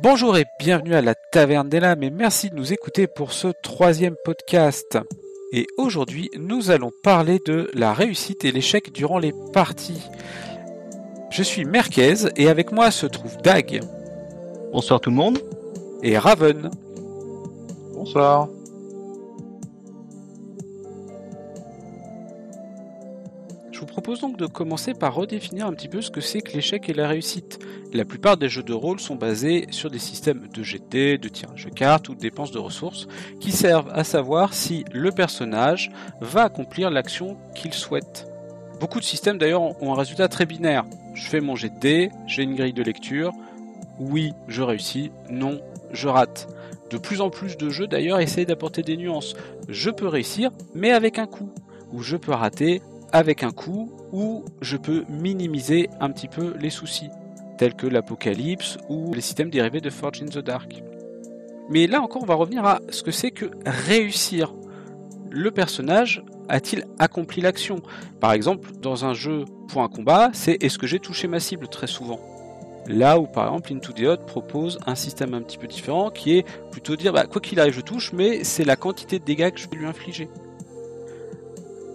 Bonjour et bienvenue à la Taverne des Lames et merci de nous écouter pour ce troisième podcast. Et aujourd'hui, nous allons parler de la réussite et l'échec durant les parties. Je suis Merquez et avec moi se trouve Dag. Bonsoir tout le monde. Et Raven. Bonsoir. Propose donc de commencer par redéfinir un petit peu ce que c'est que l'échec et la réussite. La plupart des jeux de rôle sont basés sur des systèmes de GT, de tirage de cartes ou de dépenses de ressources qui servent à savoir si le personnage va accomplir l'action qu'il souhaite. Beaucoup de systèmes d'ailleurs ont un résultat très binaire. Je fais mon GT, j'ai une grille de lecture, oui, je réussis, non, je rate. De plus en plus de jeux d'ailleurs essayent d'apporter des nuances. Je peux réussir, mais avec un coup. Ou je peux rater avec un coup, ou je peux minimiser un petit peu les soucis, tels que l'apocalypse ou les systèmes dérivés de Forge in the Dark. Mais là encore, on va revenir à ce que c'est que réussir. Le personnage a-t-il accompli l'action? Par exemple, dans un jeu pour un combat, c'est est-ce que j'ai touché ma cible? très souvent Là où par exemple Into the Hot propose un système un petit peu différent qui est plutôt dire bah, quoi qu'il arrive je touche mais c'est la quantité de dégâts que je vais lui infliger.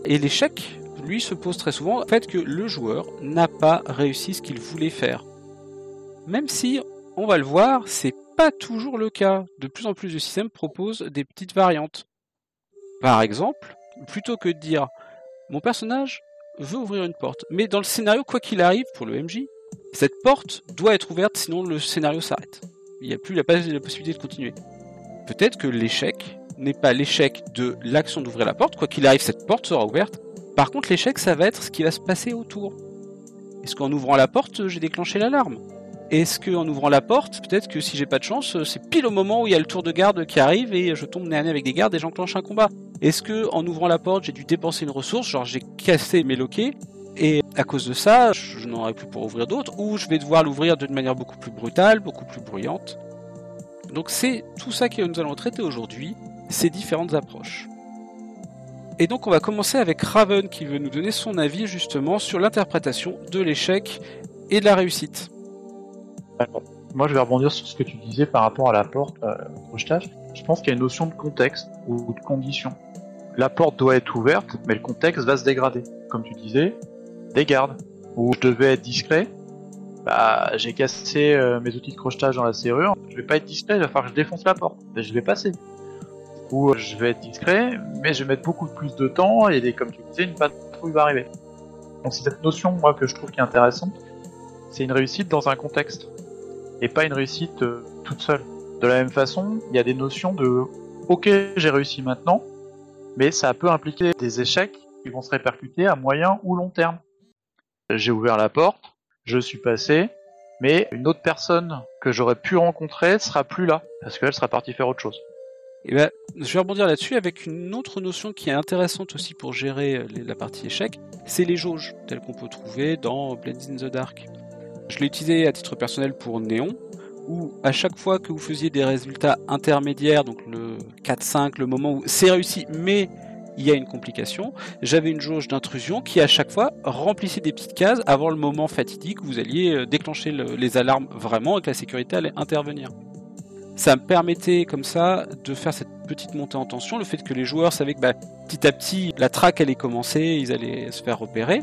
Et l'échec, lui, se pose très souvent le fait que le joueur n'a pas réussi ce qu'il voulait faire. Même si, on va le voir, c'est pas toujours le cas. De plus en plus de systèmes proposent des petites variantes. Par exemple, plutôt que de dire mon personnage veut ouvrir une porte, mais dans le scénario, quoi qu'il arrive pour le MJ, cette porte doit être ouverte sinon le scénario s'arrête. Il n'y a plus la, la possibilité de continuer. Peut-être que l'échec n'est pas l'échec de l'action d'ouvrir la porte, quoi qu'il arrive, cette porte sera ouverte. Par contre, l'échec, ça va être ce qui va se passer autour. Est-ce qu'en ouvrant la porte, j'ai déclenché l'alarme? Est-ce qu'en ouvrant la porte, peut-être que si j'ai pas de chance, c'est pile au moment où il y a le tour de garde qui arrive et je tombe nez à nez avec des gardes et j'enclenche un combat? Est-ce que en ouvrant la porte, j'ai dû dépenser une ressource, genre j'ai cassé mes loquets et à cause de ça, je n'aurai plus pour ouvrir d'autres, ou je vais devoir l'ouvrir d'une manière beaucoup plus brutale, beaucoup plus bruyante? Donc c'est tout ça que nous allons traiter aujourd'hui, ces différentes approches. Et donc on va commencer avec Raven qui veut nous donner son avis justement sur l'interprétation de l'échec et de la réussite. Moi je vais rebondir sur ce que tu disais par rapport à la porte, euh, crochetage. Je pense qu'il y a une notion de contexte ou de condition. La porte doit être ouverte, mais le contexte va se dégrader. Comme tu disais, des gardes. Où je devais être discret, bah j'ai cassé euh, mes outils de crochetage dans la serrure, je vais pas être discret, il va falloir que je défonce la porte. Ben, je vais passer où je vais être discret, mais je vais mettre beaucoup plus de temps et comme tu disais, une patrouille va arriver. Donc c'est cette notion que je trouve qui est intéressante, c'est une réussite dans un contexte et pas une réussite euh, toute seule. De la même façon, il y a des notions de ok j'ai réussi maintenant, mais ça peut impliquer des échecs qui vont se répercuter à moyen ou long terme. J'ai ouvert la porte, je suis passé, mais une autre personne que j'aurais pu rencontrer sera plus là parce qu'elle sera partie faire autre chose. Et eh ben, je vais rebondir là-dessus avec une autre notion qui est intéressante aussi pour gérer euh, la partie échec, c'est les jauges, telles qu'on peut trouver dans Blades in the Dark. Je l'ai utilisé à titre personnel pour Néon, où à chaque fois que vous faisiez des résultats intermédiaires, donc le 4-5, le moment où c'est réussi, mais il y a une complication, j'avais une jauge d'intrusion qui à chaque fois remplissait des petites cases avant le moment fatidique où vous alliez euh, déclencher les alarmes vraiment et que la sécurité allait intervenir ça me permettait comme ça de faire cette petite montée en tension, le fait que les joueurs savaient que bah, petit à petit la traque allait commencer, ils allaient se faire repérer,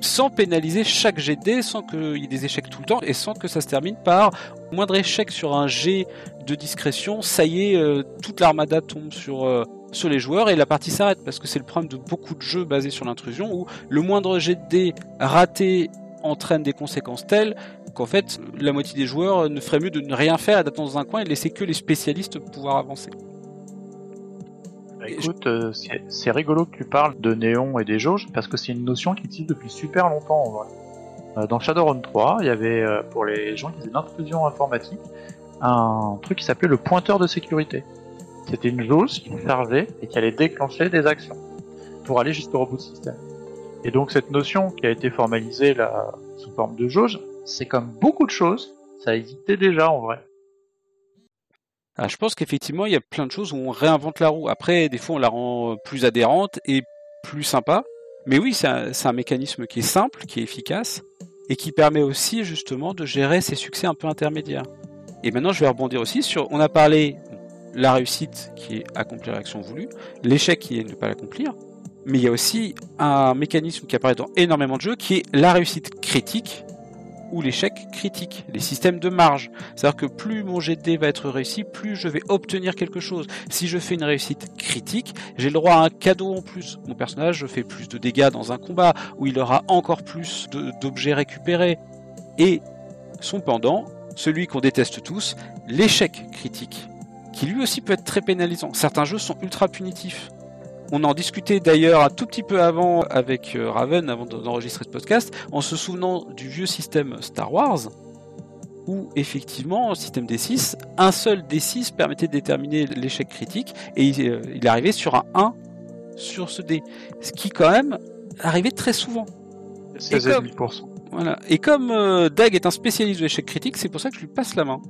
sans pénaliser chaque jet sans qu'il y ait des échecs tout le temps et sans que ça se termine par moindre échec sur un jet de discrétion, ça y est, euh, toute l'armada tombe sur, euh, sur les joueurs et la partie s'arrête parce que c'est le problème de beaucoup de jeux basés sur l'intrusion où le moindre jet de raté entraîne des conséquences telles qu'en fait, la moitié des joueurs ne ferait mieux de ne rien faire d'attendre dans un coin et de laisser que les spécialistes pouvoir avancer. Bah, écoute, euh, c'est rigolo que tu parles de néon et des jauges parce que c'est une notion qui existe depuis super longtemps en vrai. Euh, dans Shadowrun 3, il y avait euh, pour les gens qui faisaient l'intrusion informatique un truc qui s'appelait le pointeur de sécurité. C'était une jauge qui servait et qui allait déclencher des actions pour aller jusqu'au reboot système. Et donc cette notion qui a été formalisée sous forme de jauge, c'est comme beaucoup de choses, ça existait déjà en vrai. Ah, je pense qu'effectivement, il y a plein de choses où on réinvente la roue. Après, des fois, on la rend plus adhérente et plus sympa. Mais oui, c'est un, mécanisme qui est simple, qui est efficace, et qui permet aussi justement de gérer ces succès un peu intermédiaires. Et maintenant, je vais rebondir aussi sur. On a parlé la réussite qui est accomplir l'action voulue, l'échec qui est ne pas l'accomplir, mais il y a aussi un mécanisme qui apparaît dans énormément de jeux qui est la réussite critique ou l'échec critique, les systèmes de marge. C'est-à-dire que plus mon jet de va être réussi, plus je vais obtenir quelque chose. Si je fais une réussite critique, j'ai le droit à un cadeau en plus. Mon personnage fait plus de dégâts dans un combat, où il aura encore plus d'objets récupérés. Et son pendant, celui qu'on déteste tous, l'échec critique, qui lui aussi peut être très pénalisant. Certains jeux sont ultra punitifs. On en discutait d'ailleurs un tout petit peu avant avec euh, Raven, avant d'enregistrer ce podcast, en se souvenant du vieux système Star Wars, où effectivement, système D6, un seul D6 permettait de déterminer l'échec critique, et il, euh, arrivait sur un 1 sur ce dé. Ce qui quand même arrivait très souvent. 16,5%. Voilà. Et comme euh, Dag est un spécialiste de l'échec critique, c'est pour ça que je lui passe la main.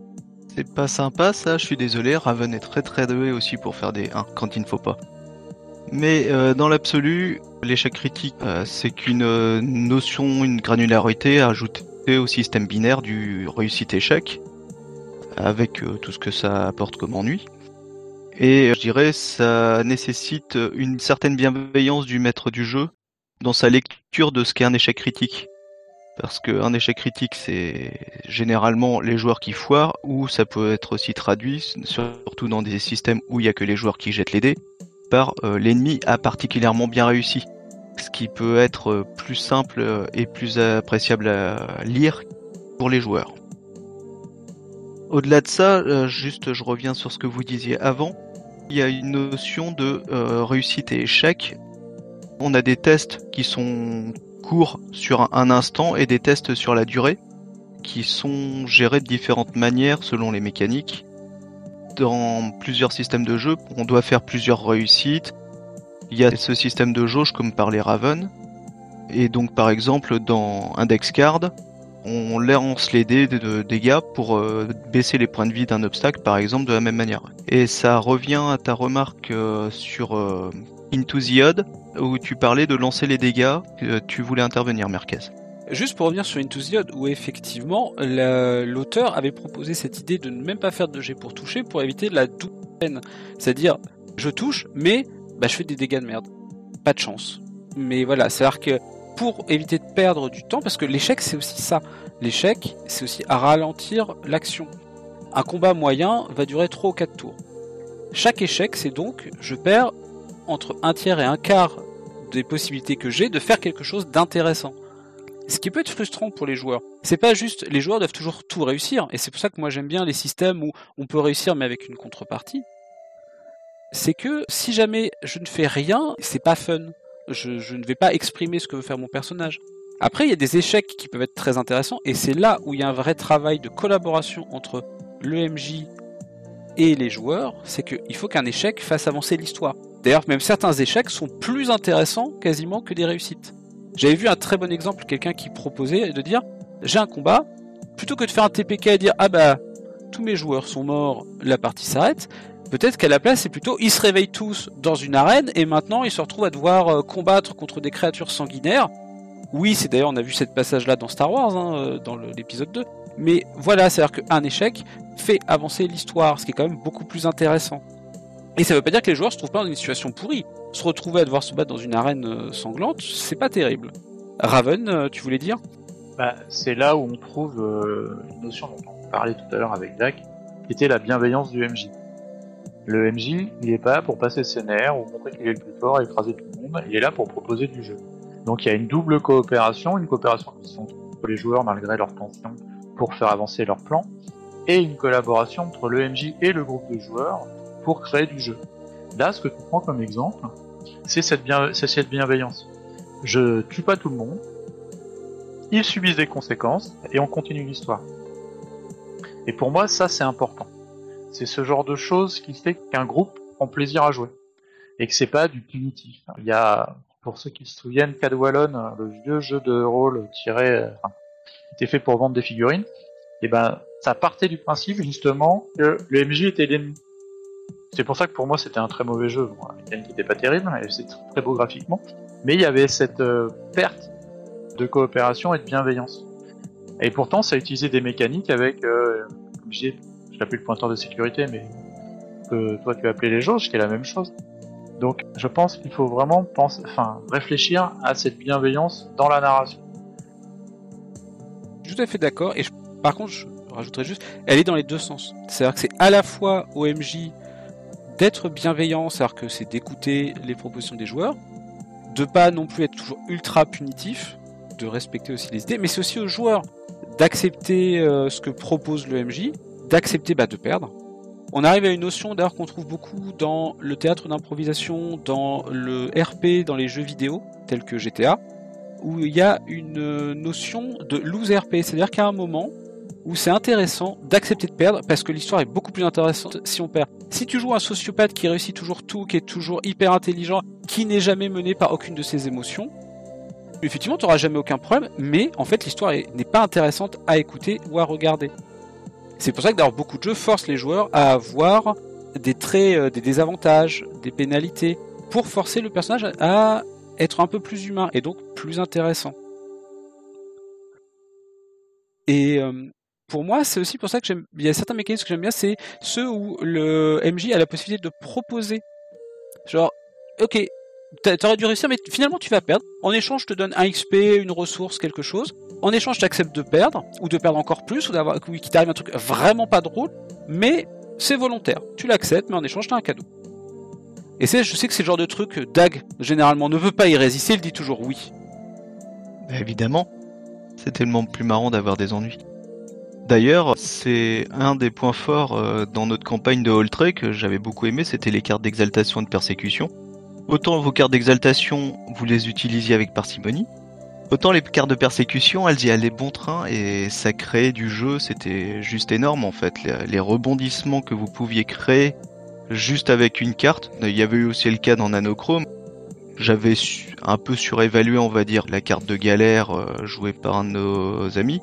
C'est pas sympa ça, je suis désolé, Raven est très très doué aussi pour faire des 1 quand il ne faut pas. Mais euh, dans l'absolu, l'échec critique, euh, c'est qu'une euh, notion, une granularité ajoutée au système binaire du réussite-échec, avec tout ce que ça apporte comme ennui. Et je dirais, ça nécessite une certaine bienveillance du maître du jeu dans sa lecture de ce qu'est un échec critique. Parce qu'un échec critique, c'est généralement les joueurs qui foirent, ou ça peut être aussi traduit, surtout dans des systèmes où il n'y a que les joueurs qui jettent les dés, euh, l'ennemi a particulièrement bien réussi. Ce qui peut être euh, plus simple euh, et plus appréciable à lire pour les joueurs. Au-delà de ça, juste je reviens sur ce que vous disiez avant, il y a une notion de réussite et échec. On a des tests qui sont courts sur un instant et des tests sur la durée qui sont gérés de différentes manières selon les mécaniques dans plusieurs systèmes de jeu, on doit faire plusieurs réussites. Il y a ce système de jauge comme par les Raven. Et donc par exemple dans Index Card, on lance les dés de dégâts pour euh, baisser les points de vie d'un obstacle par exemple de la même manière. Et ça revient à ta remarque euh, sur euh, Into the Odd où tu parlais de lancer les dégâts. tu voulais intervenir Merquez. Juste pour revenir sur Into où effectivement l'auteur avait proposé cette idée de ne même pas faire de jet pour toucher pour éviter la double peine. C'est-à-dire, je touche, mais bah, je fais des dégâts de merde. Pas de chance. Mais voilà, c'est-à-dire que pour éviter de perdre du temps, parce que l'échec c'est aussi ça. L'échec, c'est aussi à ralentir l'action. Un combat moyen va durer 3 ou 4 tours. Chaque échec, c'est donc, je perds entre un tiers et un quart des possibilités que j'ai de faire quelque chose d'intéressant. Ce qui peut être frustrant pour les joueurs. C'est pas juste, les joueurs doivent toujours tout réussir, et c'est pour ça que moi j'aime bien les systèmes où on peut réussir mais avec une contrepartie. C'est que si jamais je ne fais rien, c'est pas fun. Je, je, ne vais pas exprimer ce que veut faire mon personnage. Après, il y a des échecs qui peuvent être très intéressants, et c'est là où il y a un vrai travail de collaboration entre le MJ et les joueurs, c'est qu'il faut qu'un échec fasse avancer l'histoire. D'ailleurs, même certains échecs sont plus intéressants quasiment que des réussites. J'avais vu un très bon exemple, quelqu'un qui proposait de dire j'ai un combat, plutôt que de faire un TPK et dire ah bah tous mes joueurs sont morts, la partie s'arrête. Peut-être qu'à la place, c'est plutôt ils se réveillent tous dans une arène et maintenant ils se retrouvent à devoir euh, combattre contre des créatures sanguinaires. Oui, c'est d'ailleurs, on a vu cette passage-là dans Star Wars, hein, euh, dans l'épisode 2. Mais voilà, c'est-à-dire qu'un échec fait avancer l'histoire, ce qui est quand même beaucoup plus intéressant. Et ça veut pas dire que les joueurs se trouvent pas dans une situation pourrie. Se retrouver à devoir se battre dans une arène euh, sanglante, c'est pas terrible. Raven, euh, tu voulais dire? Bah, C'est là où on trouve euh, une notion dont on parlait tout à l'heure avec Dak, qui était la bienveillance du MJ. Le MJ, il est pas là pour passer ses nerfs ou montrer qu'il est le plus fort et écraser tout le monde, il est là pour proposer du jeu. Donc il y a une double coopération, une coopération qui sont entre les joueurs malgré leur tension pour faire avancer leur plan, et une collaboration entre le MJ et le groupe de joueurs pour créer du jeu. Là, ce que tu prends comme exemple, c'est cette, bienveillance. Je tue pas tout le monde, ils subissent des conséquences, et on continue l'histoire. Et pour moi, ça c'est important. C'est ce genre de choses qui fait qu'un groupe prend plaisir à jouer. Et que c'est pas du punitif. Il y a, pour ceux qui se souviennent, Cadwallon, le vieux jeu de rôle tiré, enfin, qui était fait pour vendre des figurines, et ben, ça partait du principe justement que le MJ était l'ennemi. C'est pour ça que pour moi c'était un très mauvais jeu. Bon, la mécanique n'était pas terrible, c'est très beau graphiquement, mais il y avait cette euh, perte de coopération et de bienveillance. Et pourtant ça utilisait des mécaniques avec, euh, j'ai j'appelle le pointeur de sécurité, mais que toi tu appelé les jauges, qui est la même chose. Donc je pense qu'il faut vraiment penser, enfin, réfléchir à cette bienveillance dans la narration. Tout à fait d'accord. Et par contre, je rajouterais juste, elle est dans les deux sens. C'est-à-dire que c'est à la fois au MJ d'être bienveillant, c'est-à-dire que c'est d'écouter les propositions des joueurs, de pas non plus être toujours ultra punitif, de respecter aussi les idées, mais c'est aussi aux joueurs d'accepter euh, ce que propose le MJ, d'accepter bah, de perdre. On arrive à une notion d'ailleurs qu'on trouve beaucoup dans le théâtre d'improvisation, dans le RP, dans les jeux vidéo tels que GTA, où il y a une notion de lose RP, c'est-à-dire qu'à un moment où c'est intéressant d'accepter de perdre parce que l'histoire est beaucoup plus intéressante si on perd. Si tu joues un sociopathe qui réussit toujours tout, qui est toujours hyper intelligent, qui n'est jamais mené par aucune de ses émotions, effectivement, tu n'auras jamais aucun problème, mais en fait, l'histoire n'est pas intéressante à écouter ou à regarder. C'est pour ça que d'ailleurs beaucoup de jeux forcent les joueurs à avoir des traits, euh, des désavantages, des pénalités, pour forcer le personnage à être un peu plus humain et donc plus intéressant. Et euh, pour moi, c'est aussi pour ça que j'aime. Il y a certains mécanismes que j'aime bien, c'est ceux où le MJ a la possibilité de proposer. Genre, ok, t'aurais dû réussir, mais finalement tu vas perdre. En échange, je te donne un XP, une ressource, quelque chose. En échange, tu acceptes de perdre, ou de perdre encore plus, ou d'avoir qu'il t'arrive un truc vraiment pas drôle, mais c'est volontaire. Tu l'acceptes, mais en échange, t'as un cadeau. Et je sais que c'est le genre de truc, Dag, généralement, ne veut pas y résister, il dit toujours oui. Bah, évidemment. C'est tellement plus marrant d'avoir des ennuis. D'ailleurs, c'est un des points forts euh, dans notre campagne de Holtrey que j'avais beaucoup aimé, c'était les cartes d'exaltation et de persécution. Autant vos cartes d'exaltation, vous les utilisiez avec parcimonie, autant les cartes de persécution, elles y allaient bon train et ça créait du jeu, c'était juste énorme en fait. Les, rebondissements que vous pouviez créer juste avec une carte, il y avait eu aussi le cas dans Nanochrome. J'avais un peu surévalué, on va dire, la carte de galère euh, jouée par nos amis,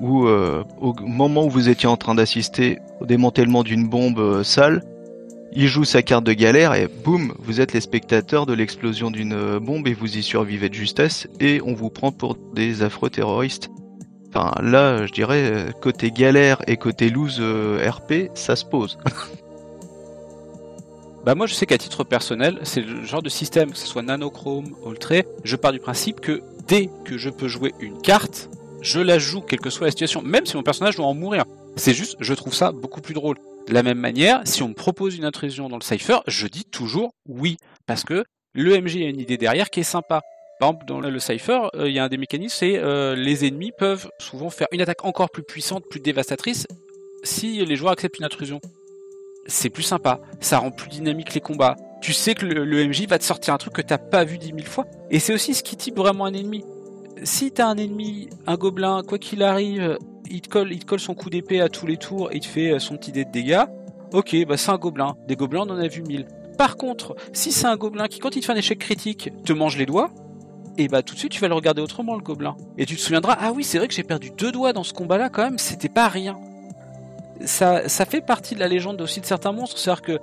où euh, au moment où vous étiez en train d'assister au démantèlement d'une bombe euh, sale, il joue sa carte de galère et boum, vous êtes les spectateurs de l'explosion d'une euh, bombe et vous y survivez de justesse et on vous prend pour des affreux terroristes. Enfin là, je dirais, côté galère et côté loose RP, ça se pose. bah moi je sais qu'à titre personnel, c'est le genre de système, que ce soit Nanochrome, Ultra, je pars du principe que dès que je peux jouer une carte, je la joue, quelle que soit la situation, même si mon personnage doit en mourir. C'est juste, je trouve ça beaucoup plus drôle. De la même manière, si on me propose une intrusion dans le cipher, je dis toujours oui, parce que le MJ a une idée derrière qui est sympa. Par exemple, dans le cipher, euh, il y a un des mécanismes, c'est euh, les ennemis peuvent souvent faire une attaque encore plus puissante, plus dévastatrice, si les joueurs acceptent une intrusion. C'est plus sympa, ça rend plus dynamique les combats. Tu sais que le, MJ va te sortir un truc que t'as pas vu dix mille fois. Et c'est aussi ce qui type vraiment un ennemi. Si t'as un ennemi, un gobelin, quoi qu'il arrive, il te colle, il colle son coup d'épée à tous les tours et il te fait euh, son petit dé de dégâts. Ok, bah c'est un gobelin. Des gobelins, on en a vu mille. Par contre, si c'est un gobelin qui, quand il te fait un échec critique, te mange les doigts, et bah tout de suite tu vas le regarder autrement le gobelin. Et tu te souviendras, ah oui, c'est vrai que j'ai perdu deux doigts dans ce combat-là quand même, c'était pas rien. Ça, ça fait partie de la légende aussi de certains monstres, c'est-à-dire que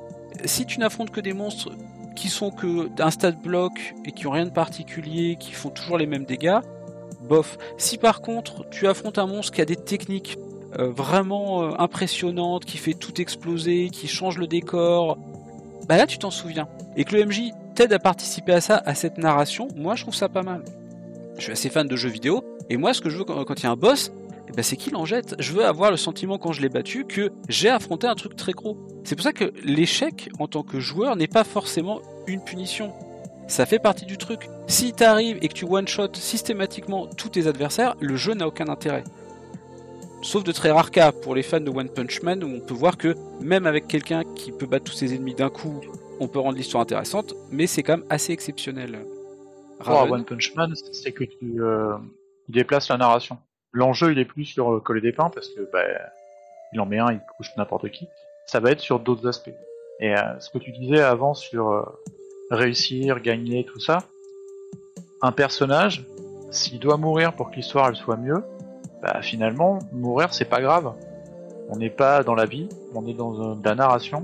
si tu n'affrontes que des monstres qui sont que d'un stade bloc et qui ont rien de particulier, qui font toujours les mêmes dégâts, bof. Si par contre tu affrontes un monstre qui a des techniques euh, vraiment euh, impressionnantes, qui fait tout exploser, qui change le décor, bah là tu t'en souviens. Et que le MJ t'aide à participer à ça, à cette narration, moi je trouve ça pas mal. Je suis assez fan de jeux vidéo, et moi ce que je veux quand il y a un boss, eh ben, c'est qu'il en jette. Je veux avoir le sentiment quand je l'ai battu que j'ai affronté un truc très gros. C'est pour ça que l'échec en tant que joueur n'est pas forcément une punition ça fait partie du truc. Si t'arrives et que tu one-shot systématiquement tous tes adversaires, le jeu n'a aucun intérêt. Sauf de très rares cas pour les fans de One Punch Man où on peut voir que même avec quelqu'un qui peut battre tous ses ennemis d'un coup, on peut rendre l'histoire intéressante, mais c'est quand même assez exceptionnel. Pour One Punch Man, c'est que tu euh, déplaces la narration. L'enjeu, il est plus sur euh, coller des pains parce que bah, il en met un, il couche n'importe qui. Ça va être sur d'autres aspects. Et euh, ce que tu disais avant sur réussir, gagner, tout ça. Un personnage, s'il doit mourir pour que l'histoire elle soit mieux, bah finalement, mourir c'est pas grave. On n'est pas dans la vie, on est dans la narration,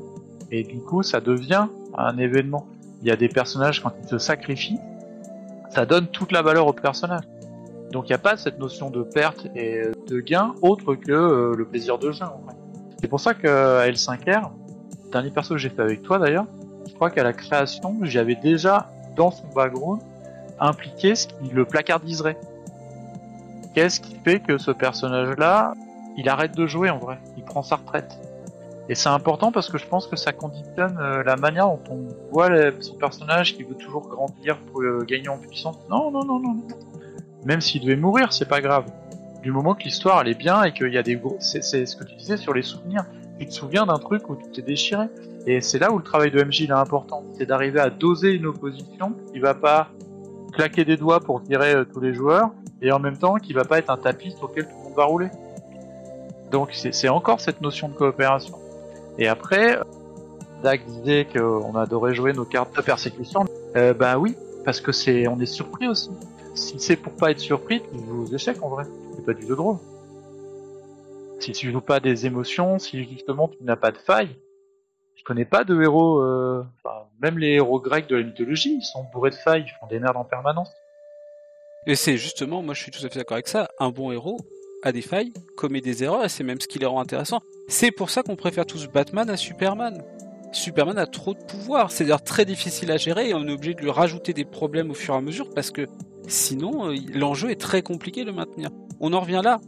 et du coup ça devient un événement. Il y a des personnages quand ils se sacrifient, ça donne toute la valeur au personnage. Donc il n'y a pas cette notion de perte et de gain autre que euh, le plaisir de jeu. C'est pour ça qu'à L5R, dernier perso que j'ai fait avec toi d'ailleurs, je crois qu'à la création, j'avais déjà dans son background impliqué ce qui le placardiserait. Qu'est-ce qui fait que ce personnage-là, il arrête de jouer en vrai, il prend sa retraite. Et c'est important parce que je pense que ça conditionne euh, la manière dont on voit son personnage qui veut toujours grandir pour euh, gagner en puissance. Non, non, non, non. Même s'il devait mourir, c'est pas grave. Du moment que l'histoire elle est bien et qu'il y a des gros. C'est ce que tu disais sur les souvenirs. Tu te souviens d'un truc où tu t'es déchiré. Et c'est là où le travail de MJ est important. C'est d'arriver à doser une opposition qui va pas claquer des doigts pour tirer euh, tous les joueurs et en même temps qui va pas être un tapis sur lequel tout le monde va rouler. Donc c'est encore cette notion de coopération. Et après, Dag disait qu'on adorait jouer nos cartes de persécution. Euh, bah oui, parce que c'est, on est surpris aussi. Si c'est pour pas être surpris, tu joues aux échecs en vrai. C'est pas du jeu de rôle. Si tu joues pas des émotions, si justement tu n'as pas de faille, je connais pas de héros, euh, même les héros grecs de la mythologie, ils sont bourrés de failles, ils font des merdes en permanence. Et c'est justement, moi je suis tout à fait d'accord avec ça, un bon héros a des failles, commet des erreurs, et c'est même ce qui les rend intéressants. C'est pour ça qu'on préfère tous Batman à Superman. Superman a trop de pouvoir, c'est d'ailleurs très difficile à gérer et on est obligé de lui rajouter des problèmes au fur et à mesure parce que sinon euh, l'enjeu est très compliqué de maintenir. On en revient là.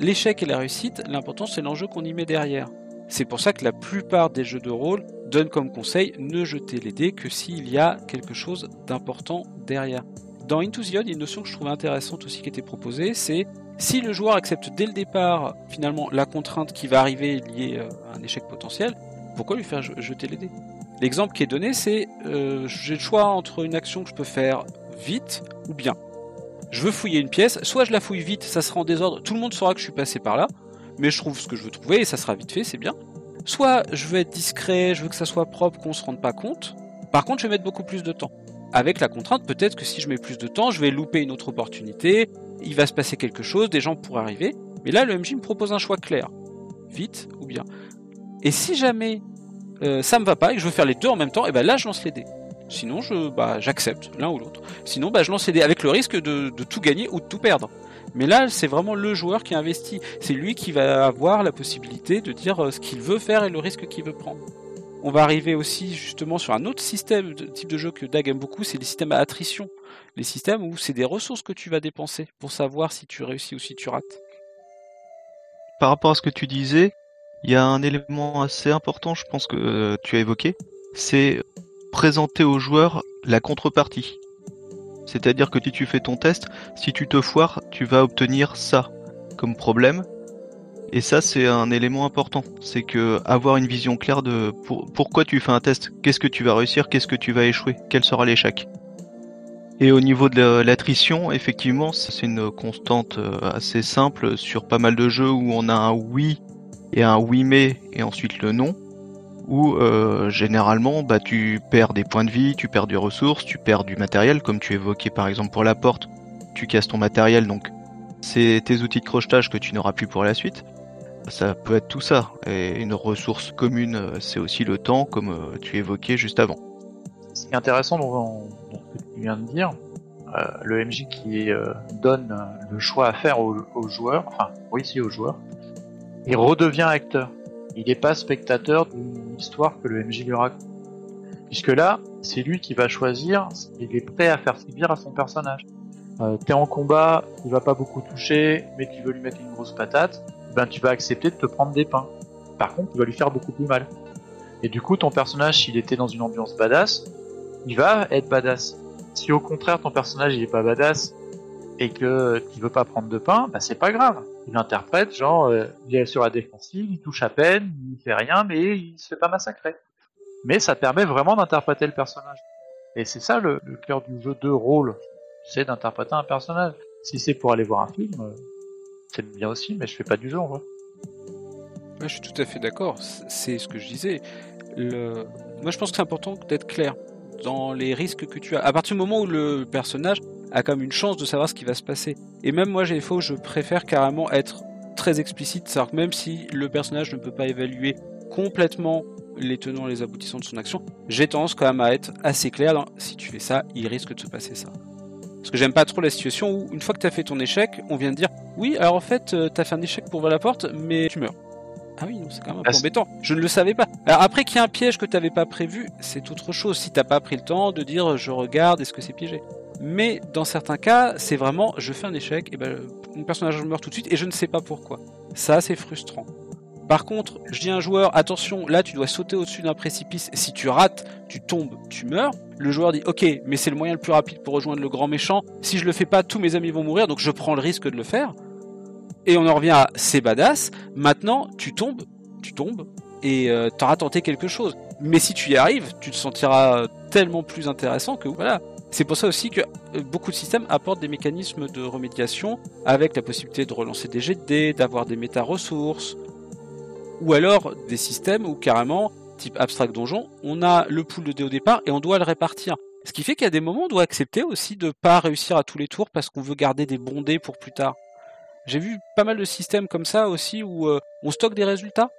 L'échec et la réussite, l'important c'est l'enjeu qu'on y met derrière. C'est pour ça que la plupart des jeux de rôle donnent comme conseil ne jeter les dés que s'il y a quelque chose d'important derrière. Dans Into the une notion que je trouve intéressante aussi qui était proposée, c'est si le joueur accepte dès le départ finalement la contrainte qui va arriver liée euh, à un échec potentiel, pourquoi lui faire jeter les dés? L'exemple qui est donné, c'est euh, j'ai le choix entre une action que je peux faire vite ou bien. Je veux fouiller une pièce, soit je la fouille vite, ça sera en désordre, tout le monde saura que je suis passé par là, mais je trouve ce que je veux trouver et ça sera vite fait, c'est bien. Soit je veux être discret, je veux que ça soit propre, qu'on se rende pas compte. Par contre, je vais mettre beaucoup plus de temps. Avec la contrainte, peut-être que si je mets plus de temps, je vais louper une autre opportunité, il va se passer quelque chose, des gens pourraient arriver. Mais là, le MJ me propose un choix clair. Vite ou bien. Et si jamais euh, ça me va pas et que je veux faire les deux en même temps, et ben là, je lance les dés. Sinon, je, bah, j'accepte l'un ou l'autre. Sinon, bah, je lance les avec le risque de, de tout gagner ou de tout perdre. Mais là, c'est vraiment le joueur qui investit. C'est lui qui va avoir la possibilité de dire euh, ce qu'il veut faire et le risque qu'il veut prendre. On va arriver aussi justement sur un autre système de type de jeu que Dag aime beaucoup, c'est les systèmes à attrition. Les systèmes où c'est des ressources que tu vas dépenser pour savoir si tu réussis ou si tu rates. Par rapport à ce que tu disais, il y a un élément assez important, je pense que euh, tu as évoqué, c'est présenter aux joueurs la contrepartie. C'est-à-dire que si tu fais ton test, si tu te foires, tu vas obtenir ça comme problème. Et ça, c'est un élément important. C'est que avoir une vision claire de pourquoi tu fais un test, qu'est-ce que tu vas réussir, qu'est-ce que tu vas échouer, quel sera l'échec. Et au niveau de l'attrition, effectivement, c'est une constante euh, assez simple sur pas mal de jeux où on a un oui et un oui mais et ensuite le non où euh, généralement bah, tu perds des points de vie, tu perds des ressources, tu perds du matériel, comme tu évoquais par exemple pour la porte, tu casses ton matériel, donc c'est tes outils de crochetage que tu n'auras plus pour la suite. Ça peut être tout ça. Et une ressource commune, euh, c'est aussi le temps, comme euh, tu évoquais juste avant. Ce qui est intéressant dans, ce que tu viens de dire, le MJ qui donne le choix à faire aux, aux joueurs, enfin oui si aux joueurs, il redevient acteur il n'est pas spectateur d'une histoire que le MJ lui raconte. Puisque là, c'est lui qui va choisir s'il est prêt à faire subir à son personnage. Euh, T'es en combat, il va pas beaucoup toucher, mais tu veux lui mettre une grosse patate, ben tu vas accepter de te prendre des pains. Par contre, il va lui faire beaucoup plus mal. Et du coup, ton personnage, s'il était dans une ambiance badass, il va être badass. Si au contraire ton personnage il pas badass et que tu veut pas prendre de pain, bah c'est pas grave il interprète, genre, euh, il est sur la défensive, il touche à peine, il fait rien, mais il se fait pas massacrer. Mais ça permet vraiment d'interpréter le personnage. Et c'est ça le, cœur du jeu de rôle, c'est d'interpréter un personnage. Si c'est pour aller voir un film, euh, c'est bien aussi, mais je fais pas du jeu en vrai. je suis tout à fait d'accord. C'est ce que je disais. Le... Moi, je pense que c'est important d'être clair dans les risques que tu as. À partir du moment où le personnage a comme une chance de savoir ce qui va se passer. Et même moi, j'ai des fois je préfère carrément être très explicite, c'est-à-dire que même si le personnage ne peut pas évaluer complètement les tenants et les aboutissants de son action, j'ai tendance quand même à être assez clair dans si tu fais ça, il risque de se passer ça. Parce que j'aime pas trop la situation où, une fois que tu as fait ton échec, on vient de dire Oui, alors en fait, euh, tu as fait un échec pour ouvrir la porte, mais tu meurs. Ah oui, non, c'est quand même un Ah, peu c'est- embêtant. Je ne le savais pas. Alors après qu'il y ait un piège que tu n'avais pas prévu, c'est autre chose. Si t'as pas pris le temps de dire je regarde, est-ce que c'est piégé? Mais dans certains cas, c'est vraiment je fais un échec, et ben mon personnage meurt tout de suite et je ne sais pas pourquoi. Ça, c'est frustrant. Par contre, je dis à un joueur attention, là tu dois sauter au-dessus d'un précipice. Si tu rates, tu tombes, tu meurs. Le joueur dit ok, mais c'est le moyen le plus rapide pour rejoindre le grand méchant. Si je le fais pas, tous mes amis vont mourir, donc je prends le risque de le faire. Et on en revient à c'est badass. Maintenant, tu tombes, tu tombes, et euh, t'auras tenté quelque chose. Mais si tu y arrives, tu te sentiras tellement plus intéressant que voilà. C'est pour ça aussi que euh, beaucoup de systèmes apportent des mécanismes de remédiation avec la possibilité de relancer des jets de dés, d'avoir des méta-ressources, ou alors des systèmes où carrément, type abstract donjon, on a le pool de dés au départ et on doit le répartir. Ce qui fait a des moments on doit accepter aussi de pas réussir à tous les tours parce qu'on veut garder des bons dés pour plus tard. J'ai vu pas mal de systèmes comme ça aussi où euh, on stocke des résultats.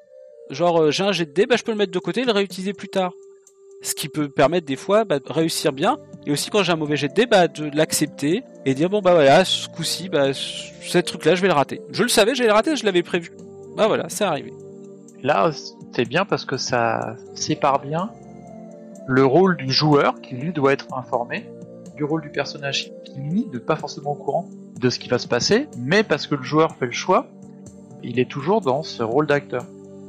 Genre euh, j'ai un jet de dés, bah, je peux le mettre de côté et le réutiliser plus tard. Ce qui peut permettre des fois bah, de réussir bien. Et aussi quand j'ai un mauvais jet de dés, bah, de l'accepter et dire bon bah voilà, ce coup-ci, bah, ce truc là je vais le rater. Je le savais, j'allais le rater, je l'avais prévu. Bah voilà, c'est arrivé. Là, c'est bien parce que ça sépare bien le rôle du joueur, qui lui doit être informé, du rôle du personnage, qui lui n'est pas forcément au courant de ce qui va se passer, mais parce que le joueur fait le choix, il est toujours dans ce rôle d'acteur.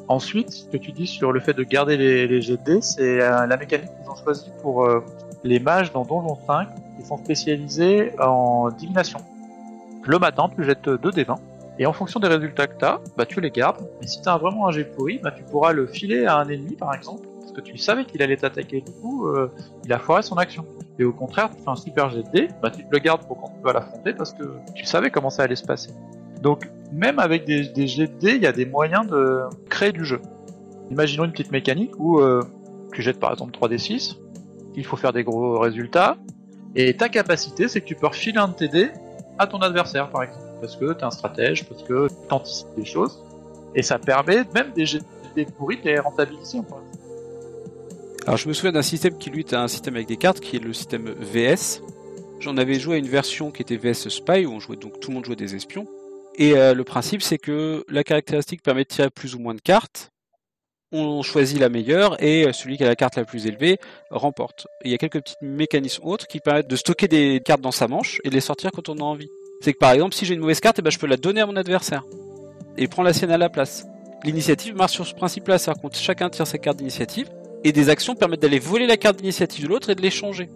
Ensuite, ce que tu dis sur le fait de garder les, les dés, c'est euh, la mécanique qu'ils ont choisie pour euh, les mages dans Donjon 5, qui sont spécialisés en divination. Le matin, tu jettes 2 des 20, et en fonction des résultats que tu as, bah, tu les gardes. Mais si tu as vraiment un jet pourri, bah, tu pourras le filer à un ennemi, par exemple, parce que tu savais qu'il allait t'attaquer. Du coup, euh, il a foiré son action. Et au contraire, tu fais un super jet de dés, bah, tu le gardes pour quand tu vas l'affronter, parce que tu savais comment ça allait se passer. Donc, même avec des, des jets de dés, il y a des moyens de créer du jeu. Imaginons une petite mécanique où euh, tu jettes par exemple 3d6, il faut faire des gros résultats, et ta capacité, c'est que tu peux refiler un de tes dés à ton adversaire, par exemple parce que tu es un stratège, parce que tu anticipes des choses, et ça permet même des, des pourris de les rentabiliser. Alors je me souviens d'un système qui lui était un système avec des cartes, qui est le système VS. J'en avais joué à une version qui était VS Spy, où on jouait donc tout le monde jouait des espions. Et euh, le principe c'est que la caractéristique permet de tirer plus ou moins de cartes. On choisit la meilleure et celui qui a la carte la plus élevée remporte. Il y a quelques petits mécanismes autres qui permettent de stocker des cartes dans sa manche et de les sortir quand on a envie. C'est que par exemple, si j'ai une mauvaise carte, eh ben, je peux la donner à mon adversaire et prendre la sienne à la place. L'initiative marche sur ce principe-là, c'est-à-dire que chacun tire sa carte d'initiative et des actions permettent d'aller voler la carte d'initiative de l'autre et de l'échanger.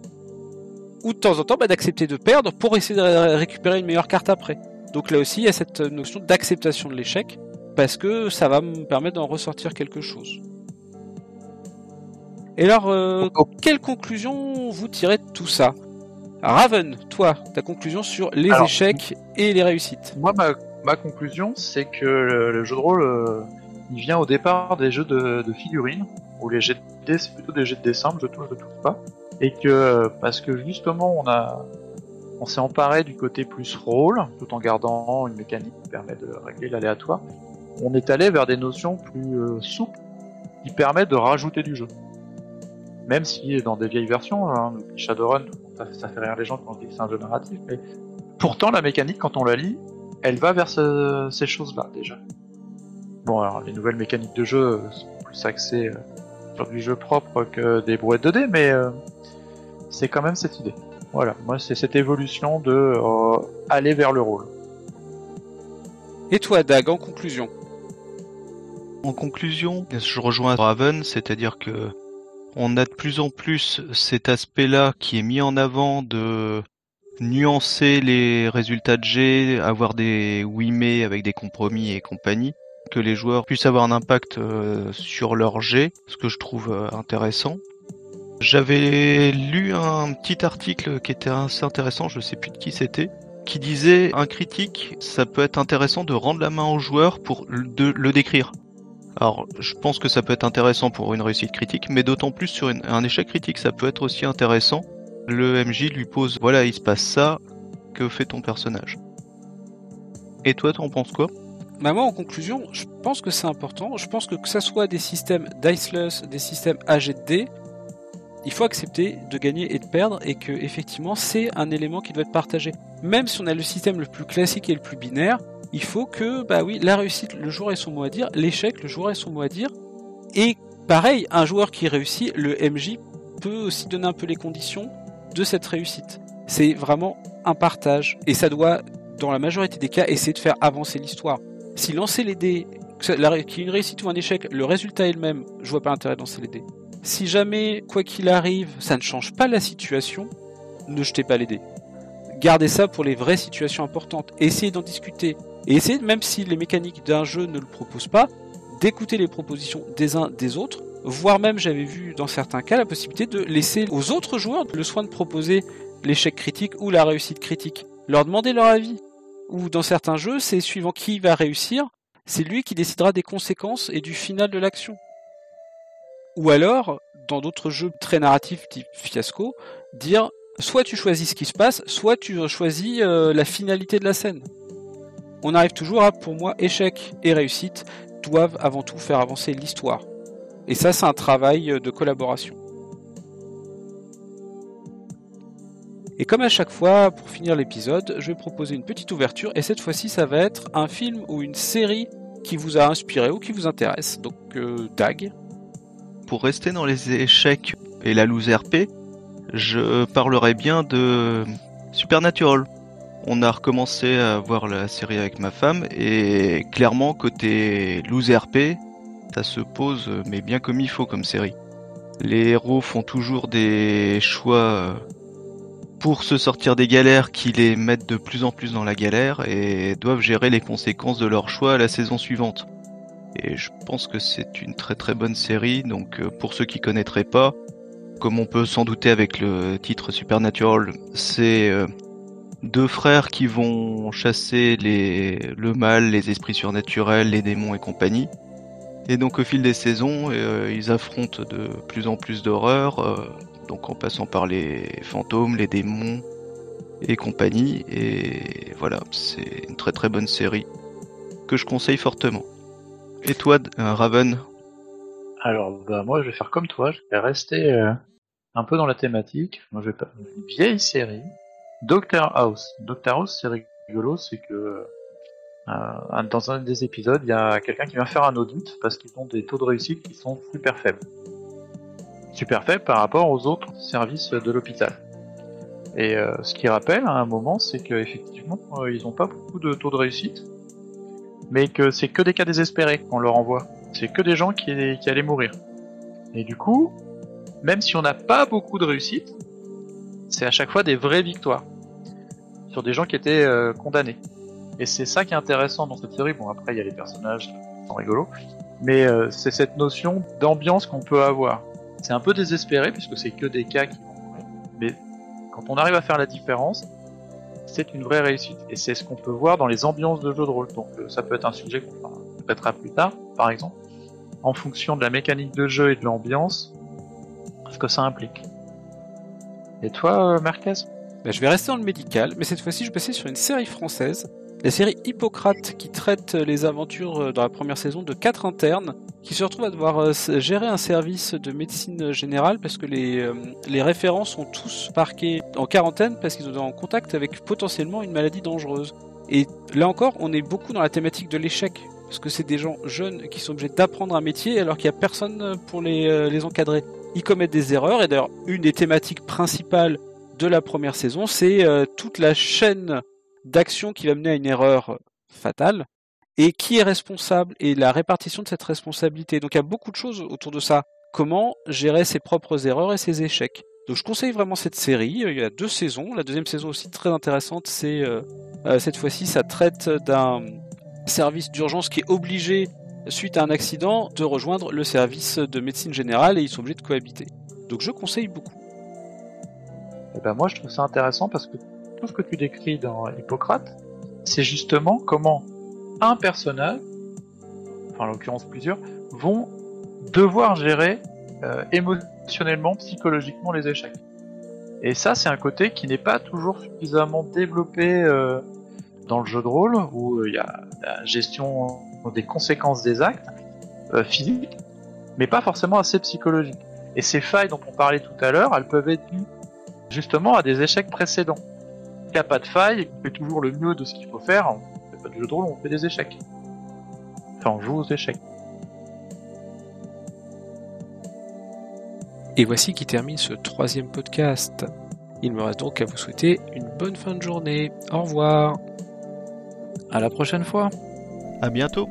Ou de temps en temps, bah, d'accepter de perdre pour essayer de ré- récupérer une meilleure carte après. Donc là aussi, il y a cette notion d'acceptation de l'échec parce que ça va me permettre d'en ressortir quelque chose. Et alors, euh, quelle conclusion vous tirez de tout ça? Raven, toi, ta conclusion sur les Alors, échecs et les réussites. Moi, ma, ma conclusion, c'est que le, le jeu de rôle, euh, il vient au départ des jeux de, de figurines, où les jets de dés, c'est plutôt des jets de dés simples, je touche, je touche pas. Et que, parce que justement, on a, on s'est emparé du côté plus rôle, tout en gardant une mécanique qui permet de régler l'aléatoire. On est allé vers des notions plus euh, souples, qui permettent de rajouter du jeu. Même si dans des vieilles versions, hein, Shadowrun, ça, fait rire les gens quand on dit que c'est un jeu narratif, mais pourtant la mécanique, quand on la lit, elle va vers ce- ces choses-là déjà. Bon, alors les nouvelles mécaniques de jeu euh, sont plus axées euh, sur du jeu propre que des brouettes de dés, mais c'est quand même cette idée. Voilà, moi c'est cette évolution de aller vers le rôle. Et toi, Dag, en conclusion? En conclusion, je rejoins Raven, c'est-à-dire que on a de plus en plus cet aspect-là qui est mis en avant de nuancer les résultats de G, avoir des oui mais avec des compromis et compagnie, que les joueurs puissent avoir un impact euh, sur leur G, ce que je trouve euh, intéressant. J'avais lu un petit article qui était assez intéressant, je sais plus de qui c'était, qui disait un critique, ça peut être intéressant de rendre la main au joueur pour le décrire. Alors, je pense que ça peut être intéressant pour une réussite critique, mais d'autant plus sur un échec critique, ça peut être aussi intéressant. Le MJ lui pose, voilà, il se passe ça, que fait ton personnage? Et toi, t'en penses quoi? Bah moi, en conclusion, je pense que c'est important. Je pense que que ça soit des systèmes diceless, des systèmes AGD, il faut accepter de gagner et de perdre et que effectivement c'est un élément qui doit être partagé. Même si on a le système le plus classique et le plus binaire, il faut que, bah oui, la réussite, le joueur ait son mot à dire, l'échec, le joueur ait son mot à dire, et pareil, un joueur qui réussit, le MJ peut aussi donner un peu les conditions de cette réussite. C'est vraiment un partage, et ça doit, dans la majorité des cas, essayer de faire avancer l'histoire. Si lancer les dés, qu'il y ait une réussite ou un échec, le résultat est le même, je vois pas l'intérêt de lancer les dés. Si jamais, quoi qu'il arrive, ça ne change pas la situation, ne jetez pas les dés. Gardez ça pour les vraies situations importantes. Essayez d'en discuter. Et essayez, même si les mécaniques d'un jeu ne le proposent pas, d'écouter les propositions des uns des autres, voire même j'avais vu dans certains cas la possibilité de laisser aux autres joueurs le soin de proposer l'échec critique ou la réussite critique. Leur demander leur avis. Ou dans certains jeux, c'est suivant qui va réussir, c'est lui qui décidera des conséquences et du final de l'action. Ou alors, dans d'autres jeux très narratifs type fiasco, dire soit tu choisis ce qui se passe, soit tu choisis euh, la finalité de la scène. On arrive toujours à, pour moi, échec et réussite doivent avant tout faire avancer l'histoire. Et ça, c'est un travail de collaboration. Et comme à chaque fois, pour finir l'épisode, je vais proposer une petite ouverture, et cette fois-ci, ça va être un film ou une série qui vous a inspiré ou qui vous intéresse. Donc, euh, Dag. Pour rester dans les échecs et la loose RP, je parlerai bien de Supernatural. On a recommencé à voir la série avec ma femme et clairement côté loose RP, ça se pose mais bien comme il faut comme série. Les héros font toujours des choix pour se sortir des galères qui les mettent de plus en plus dans la galère et doivent gérer les conséquences de leurs choix à la saison suivante. Et je pense que c'est une très très bonne série, donc euh, pour ceux qui connaîtraient pas, comme on peut s'en douter avec le titre Supernatural, c'est euh, deux frères qui vont chasser les, le mal, les esprits surnaturels, les démons et compagnie. Et donc au fil des saisons, euh, ils affrontent de plus en plus d'horreurs, donc en passant par les fantômes, les démons et compagnie. Et voilà, c'est une très très bonne série que je conseille fortement. Et toi, euh, Raven? Alors, bah, moi, je vais faire comme toi. Je vais rester euh, un peu dans la thématique. Moi, je vais pas une vieille série, Doctor House. Doctor House, c'est rigolo, c'est que euh, dans un des épisodes, il y a quelqu'un qui vient faire un audit parce qu'ils ont des taux de réussite qui sont super faibles. Super faibles par rapport aux autres services de l'hôpital. Et ce qui rappelle à un moment, c'est qu'effectivement, ils n'ont pas beaucoup de taux de réussite mais que c'est que des cas désespérés qu'on leur envoie. C'est que des gens qui allaient mourir. Et du coup, même si on n'a pas beaucoup de réussite, c'est à chaque fois des vraies victoires sur des gens qui étaient euh, condamnés. Et c'est ça qui est intéressant dans cette série. Bon, après, il y a les personnages qui sont rigolos, mais euh, c'est cette notion d'ambiance qu'on peut avoir. C'est un peu désespéré puisque c'est que des cas qui vont mourir, mais quand on arrive à faire la différence, c'est une vraie réussite. Et c'est ce qu'on peut voir dans les ambiances de jeux de rôle. Donc euh, ça peut être un sujet qu'on traitera plus tard, par exemple, en fonction de la mécanique de jeu et de l'ambiance, ce que ça implique. Et toi, Marquez Je vais rester dans le médical, mais cette fois-ci je vais passer sur une série française la série Hippocrate qui traite les aventures euh, dans la première saison de quatre internes qui se retrouvent à devoir euh, gérer un service de médecine générale parce que les, euh, les référents sont tous parqués en quarantaine parce qu'ils sont en contact avec potentiellement une maladie dangereuse. Et là encore, on est beaucoup dans la thématique de l'échec parce que c'est des gens jeunes qui sont obligés d'apprendre un métier alors qu'il n'y a personne pour les, les encadrer. Ils commettent des erreurs et d'ailleurs une des thématiques principales de la première saison, c'est toute la chaîne d'action qui va mener à une erreur fatale et qui est responsable et la répartition de cette responsabilité. Donc il y a beaucoup de choses autour de ça. Comment gérer ses propres erreurs et ses échecs. Donc je conseille vraiment cette série. Il y a deux saisons. La deuxième saison aussi très intéressante. C'est euh, euh, cette fois-ci ça traite d'un service d'urgence qui est obligé suite à un accident de rejoindre le service de médecine générale et ils sont obligés de cohabiter. Donc je conseille beaucoup. Et eh ben moi je trouve ça intéressant parce que tout ce que tu décris dans Hippocrate, c'est justement comment un personnage, enfin en l'occurrence plusieurs, vont devoir gérer euh, émotionnellement, psychologiquement les échecs. Et ça, c'est un côté qui n'est pas toujours suffisamment développé euh, dans le jeu de rôle, où euh, il y a la gestion des conséquences des actes physiques, mais pas forcément assez psychologique. Et ces failles dont on parlait tout à l'heure, elles peuvent être justement à des échecs précédents n'y a pas de faille qu'on fait toujours le mieux de ce qu'il faut faire, on fait pas du jeu de rôle, on fait des échecs. Enfin, on joue aux échecs. Et voici qui termine ce troisième podcast. Il me reste donc à vous souhaiter une bonne fin de journée. Au revoir. À la prochaine fois. À bientôt.